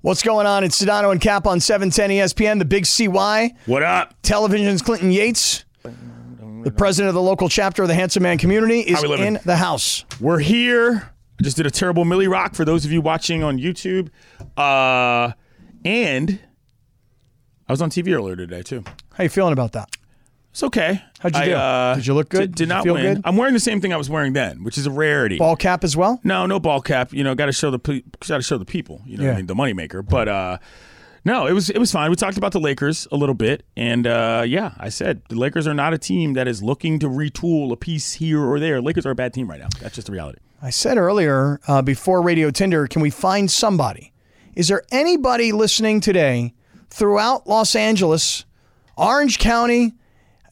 What's going on? It's Sedano and Cap on 710 ESPN, the big CY. What up? Television's Clinton Yates, the president of the local chapter of the Handsome Man community, is in the house. We're here. I just did a terrible Millie Rock for those of you watching on YouTube. Uh, and I was on TV earlier today, too. How you feeling about that? It's okay. How'd you I, do? uh, Did you look good? Did, did not win. good? I'm wearing the same thing I was wearing then, which is a rarity. Ball cap as well? No, no ball cap. You know, got to show the got to show the people. You know, Yeah. I mean, the moneymaker. But uh, no, it was it was fine. We talked about the Lakers a little bit, and uh, yeah, I said the Lakers are not a team that is looking to retool a piece here or there. Lakers are a bad team right now. That's just the reality. I said earlier uh, before Radio Tinder, can we find somebody? Is there anybody listening today throughout Los Angeles, Orange County,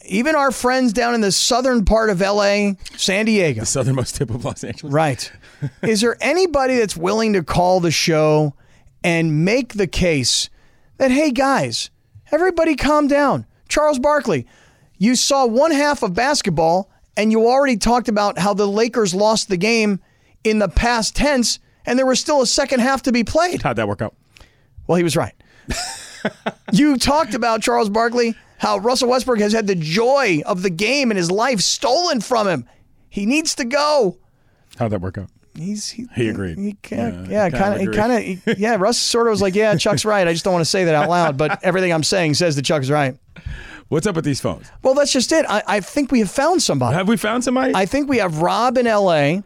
even our friends down in the southern part of LA, San Diego? The southernmost tip of Los Angeles. Right. Is there anybody that's willing to call the show and make the case that, hey, guys, everybody calm down? Charles Barkley, you saw one half of basketball and you already talked about how the Lakers lost the game in the past tense and there was still a second half to be played. How'd that work out? Well, he was right. you talked about Charles Barkley how Russell Westbrook has had the joy of the game and his life stolen from him. He needs to go. How'd that work out? He's he, He agreed. He, Yeah, yeah, kinda kind of, agree. kind of, yeah. Russ sort of was like, "Yeah, Chuck's right." I just don't want to say that out loud, but everything I'm saying says that Chuck's right. What's up with these phones? Well, that's just it. I, I think we have found somebody. Have we found somebody? I think we have Rob in L.A.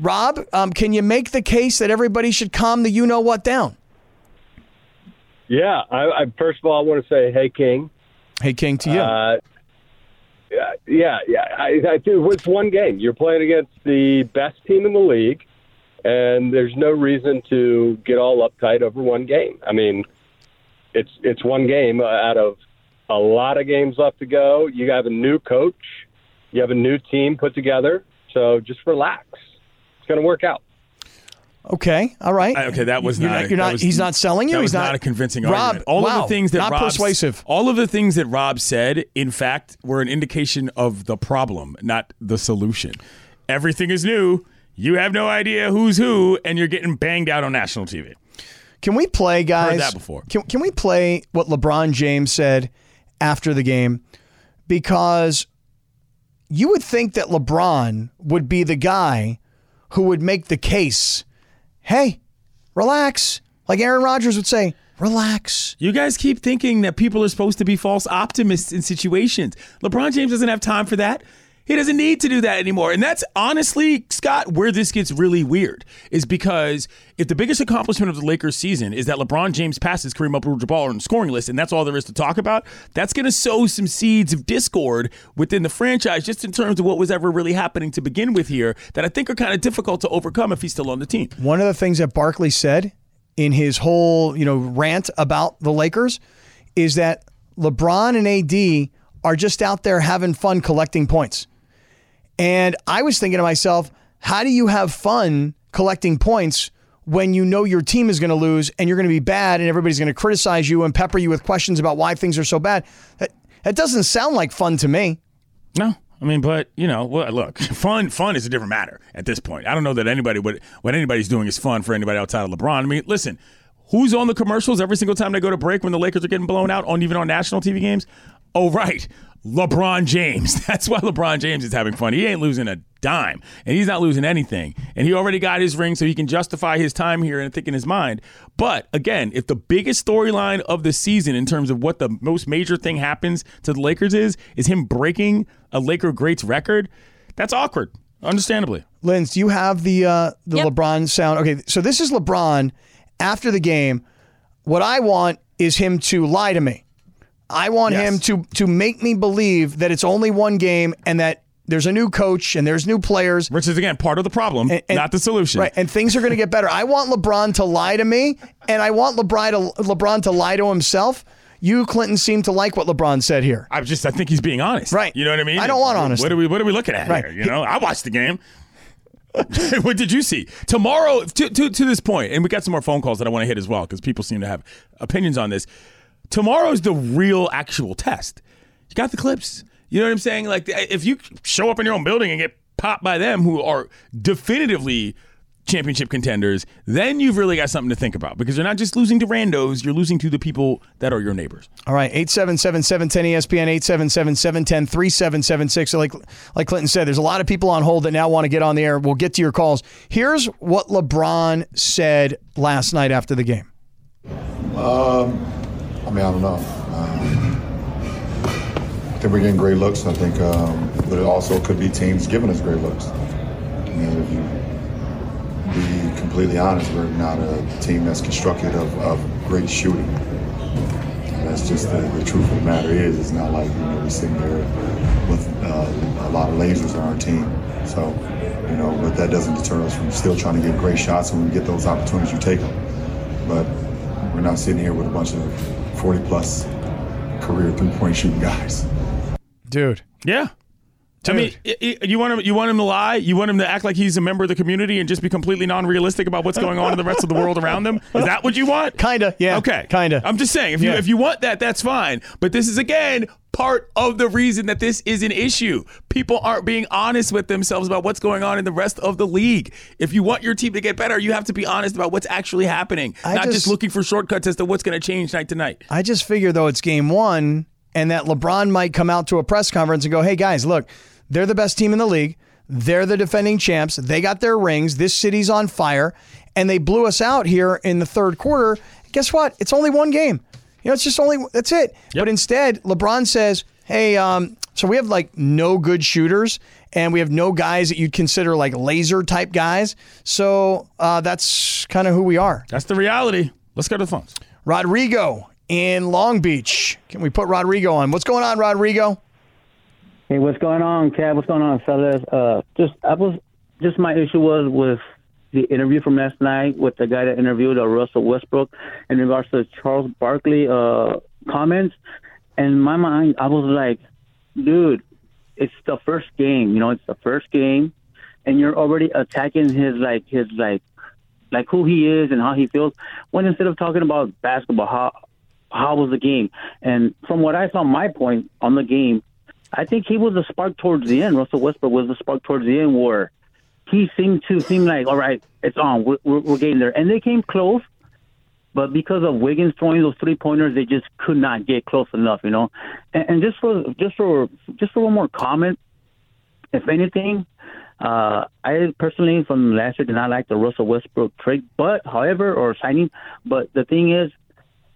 Rob, um, can you make the case that everybody should calm the you know what down? Yeah, I, I first of all, I want to say, hey, King. Hey, King, to you. Uh, yeah, yeah. I, I do. It's one game. You're playing against the best team in the league, and there's no reason to get all uptight over one game. I mean, it's it's one game out of a lot of games left to go. You have a new coach, you have a new team put together, so just relax. It's going to work out. Okay, all right. Okay, that was You're not. you're not- was- he's not selling you? That He's was not- not a convincing Rob, argument. All wow, of the things that not Rob, persuasive. All of the things that Rob said, in fact, were an indication of the problem, not the solution. Everything is new. You have no idea who's who, and you're getting banged out on national TV. Can we play, guys? Heard that before. Can, can we play what LeBron James said after the game? Because you would think that LeBron would be the guy who would make the case hey, relax. Like Aaron Rodgers would say, relax. You guys keep thinking that people are supposed to be false optimists in situations. LeBron James doesn't have time for that. He doesn't need to do that anymore. And that's honestly, Scott, where this gets really weird is because if the biggest accomplishment of the Lakers season is that LeBron James passes Kareem Abdul-Jabbar on the scoring list, and that's all there is to talk about, that's going to sow some seeds of discord within the franchise just in terms of what was ever really happening to begin with here that I think are kind of difficult to overcome if he's still on the team. One of the things that Barkley said in his whole, you know, rant about the Lakers is that LeBron and AD are just out there having fun collecting points. And I was thinking to myself, how do you have fun collecting points when you know your team is going to lose and you're going to be bad and everybody's going to criticize you and pepper you with questions about why things are so bad? That, that doesn't sound like fun to me. No, I mean, but you know, look, fun, fun is a different matter at this point. I don't know that anybody would what anybody's doing is fun for anybody outside of LeBron. I mean, listen, who's on the commercials every single time they go to break when the Lakers are getting blown out on even on national TV games? Oh, right. LeBron James. That's why LeBron James is having fun. He ain't losing a dime, and he's not losing anything. And he already got his ring, so he can justify his time here and think in his mind. But again, if the biggest storyline of the season, in terms of what the most major thing happens to the Lakers is, is him breaking a Laker greats record, that's awkward, understandably. Linz, do you have the uh, the LeBron sound? Okay, so this is LeBron after the game. What I want is him to lie to me. I want Yes. him to to make me believe that it's only one game and that there's a new coach and there's new players. Which is again part of the problem, not the solution. Right, and things are going to get better. I want LeBron to lie to me, and I want LeBron to LeBron to lie to himself. You, Clinton, seem to like what LeBron said here. I just I think he's being honest. Right. You know what I mean? I don't want honesty. What are we What are we looking at Right. here? You know, I watched the game. what did you see tomorrow? To, to to this point, and we got some more phone calls that I want to hit as well because people seem to have opinions on this. Tomorrow's the real actual test. You got the clips. You know what I'm saying? Like if you show up in your own building and get popped by them, who are definitively championship contenders, then you've really got something to think about because you're not just losing to randos, you're losing to the people that are your neighbors. All right, 877-710-ESPN, 877-710-3776. So like, like Clinton said, there's a lot of people on hold that now want to get on the air. We'll get to your calls. Here's what LeBron said last night after the game. Um, I mean, I don't know. Um, I think we're getting great looks. I think, um, but it also could be teams giving us great looks. I mean, if you be completely honest, we're not a team that's constructed of, of great shooting. That's just the, the truth of the matter is, it's not like you know we're sitting there with uh, a lot of lasers on our team. So, you know, but that doesn't deter us from still trying to get great shots. And when we get those opportunities, you take them. But we're not sitting here with a bunch of 40 plus career three point shooting guys. Dude. Yeah. I mean, i- i- you want him. You want him to lie. You want him to act like he's a member of the community and just be completely non-realistic about what's going on in the rest of the world around them. Is that what you want? Kinda, yeah. Okay, kinda. I'm just saying, if you Yeah. if you want that, that's fine. But this is again part of the reason that this is an issue. People aren't being honest with themselves about what's going on in the rest of the league. If you want your team to get better, you have to be honest about what's actually happening, I not just, just- looking for shortcuts as to what's going to change night to night. I just figure though it's game one, and that LeBron might come out to a press conference and go, hey, guys, look, they're the best team in the league. They're the defending champs. They got their rings. This city's on fire, and they blew us out here in the third quarter. Guess what? It's only one game. You know, it's just only that's it. But instead, LeBron says, "Hey, um, so we have like no good shooters, and we have no guys that you'd consider like laser type guys. So uh, that's kind of who we are. That's the reality. Let's go to the phones. Rodrigo in Long Beach. Can we put Rodrigo on? What's going on, Rodrigo? Hey, what's going on, Kev? What's going on, fellas? Uh, just I was just my issue was with the interview from last night with the guy that interviewed uh, Russell Westbrook in regards to Charles Barkley uh, comments. And in my mind, I was like, dude, it's the first game. You know, it's the first game, and you're already attacking his like his like like who he is and how he feels. When instead of talking about basketball, how how was the game? And from what I saw, my point on the game, I think he was a spark towards the end. Russell Westbrook was the spark towards the end where he seemed to seem like, all right, it's on. We're, we're, we're getting there. And they came close, but because of Wiggins throwing those three pointers, they just could not get close enough, you know. And, and just for just for just for one more comment, if anything, uh, I personally from last year did not like the Russell Westbrook trade, but however, or signing. But the thing is,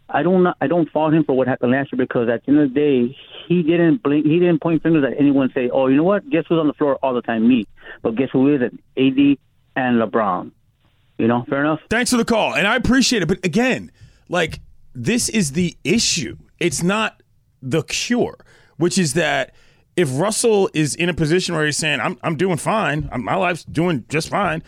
I don't I don't fault him for what happened last year because at the end of the day, he didn't blink, he didn't point fingers at anyone and say, "Oh, you know what? Guess who's on the floor all the time? Me." But guess who is it? AD and LeBron. You know, fair enough. Thanks for the call, and I appreciate it. But again, like this is the issue. It's not the cure, which is that if Russell is in a position where he's saying, "I'm I'm doing fine, my life's doing just fine,"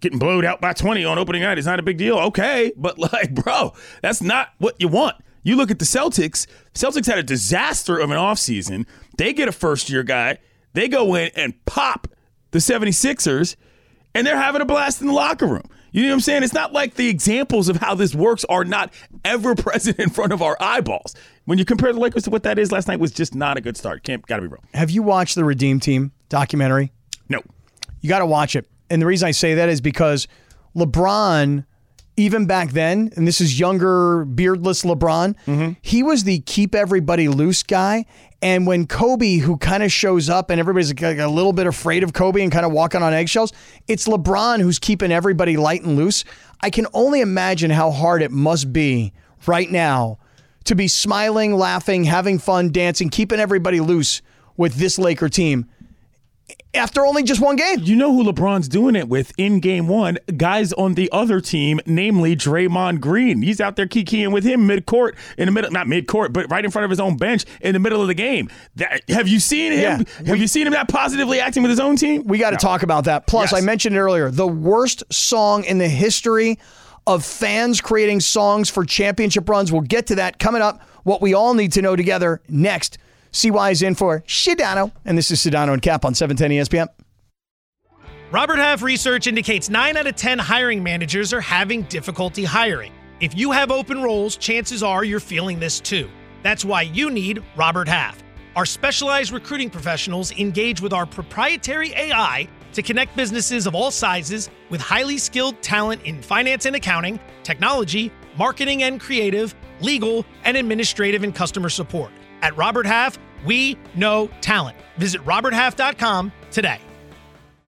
getting blowed out by 20 on opening night is not a big deal. Okay, but like, bro, that's not what you want. You look at the Celtics. Celtics had a disaster of an offseason. They get a first year guy. They go in and pop the 76ers, and they're having a blast in the locker room. You know what I'm saying? It's not like the examples of how this works are not ever present in front of our eyeballs. When you compare the Lakers to what that is, last night was just not a good start. Can't gotta be wrong. Have you watched the Redeem Team documentary? No. You got to watch it. And the reason I say that is because LeBron, even back then, and this is younger, beardless LeBron, mm-hmm. he was the keep everybody loose guy. And when Kobe, who kind of shows up and everybody's like a little bit afraid of Kobe and kind of walking on eggshells, it's LeBron who's keeping everybody light and loose. I can only imagine how hard it must be right now to be smiling, laughing, having fun, dancing, keeping everybody loose with this Laker team after only just one game. You know who LeBron's doing it with in game one? Guys on the other team, namely Draymond Green. He's out there kikiing with him mid court, in the middle, not mid court, but right in front of his own bench in the middle of the game. That, have you seen him? Yeah. have you seen him that positively acting with his own team? We got to talk about that. Plus, Yes. I mentioned earlier the worst song in the history of fans creating songs for championship runs. We'll get to that coming up. What we all need to know together next. CY is in for Sedano, and this is Sedano and Cap on E 710 ESPN. Robert Half research indicates 9 out of 10 hiring managers are having difficulty hiring. If you have open roles, chances are you're feeling this too. That's why you need Robert Half. Our specialized recruiting professionals engage with our proprietary AI to connect businesses of all sizes with highly skilled talent in finance and accounting, technology, marketing and creative, legal, and administrative and customer support. At Robert Half, we know talent. Visit roberthalf.com today.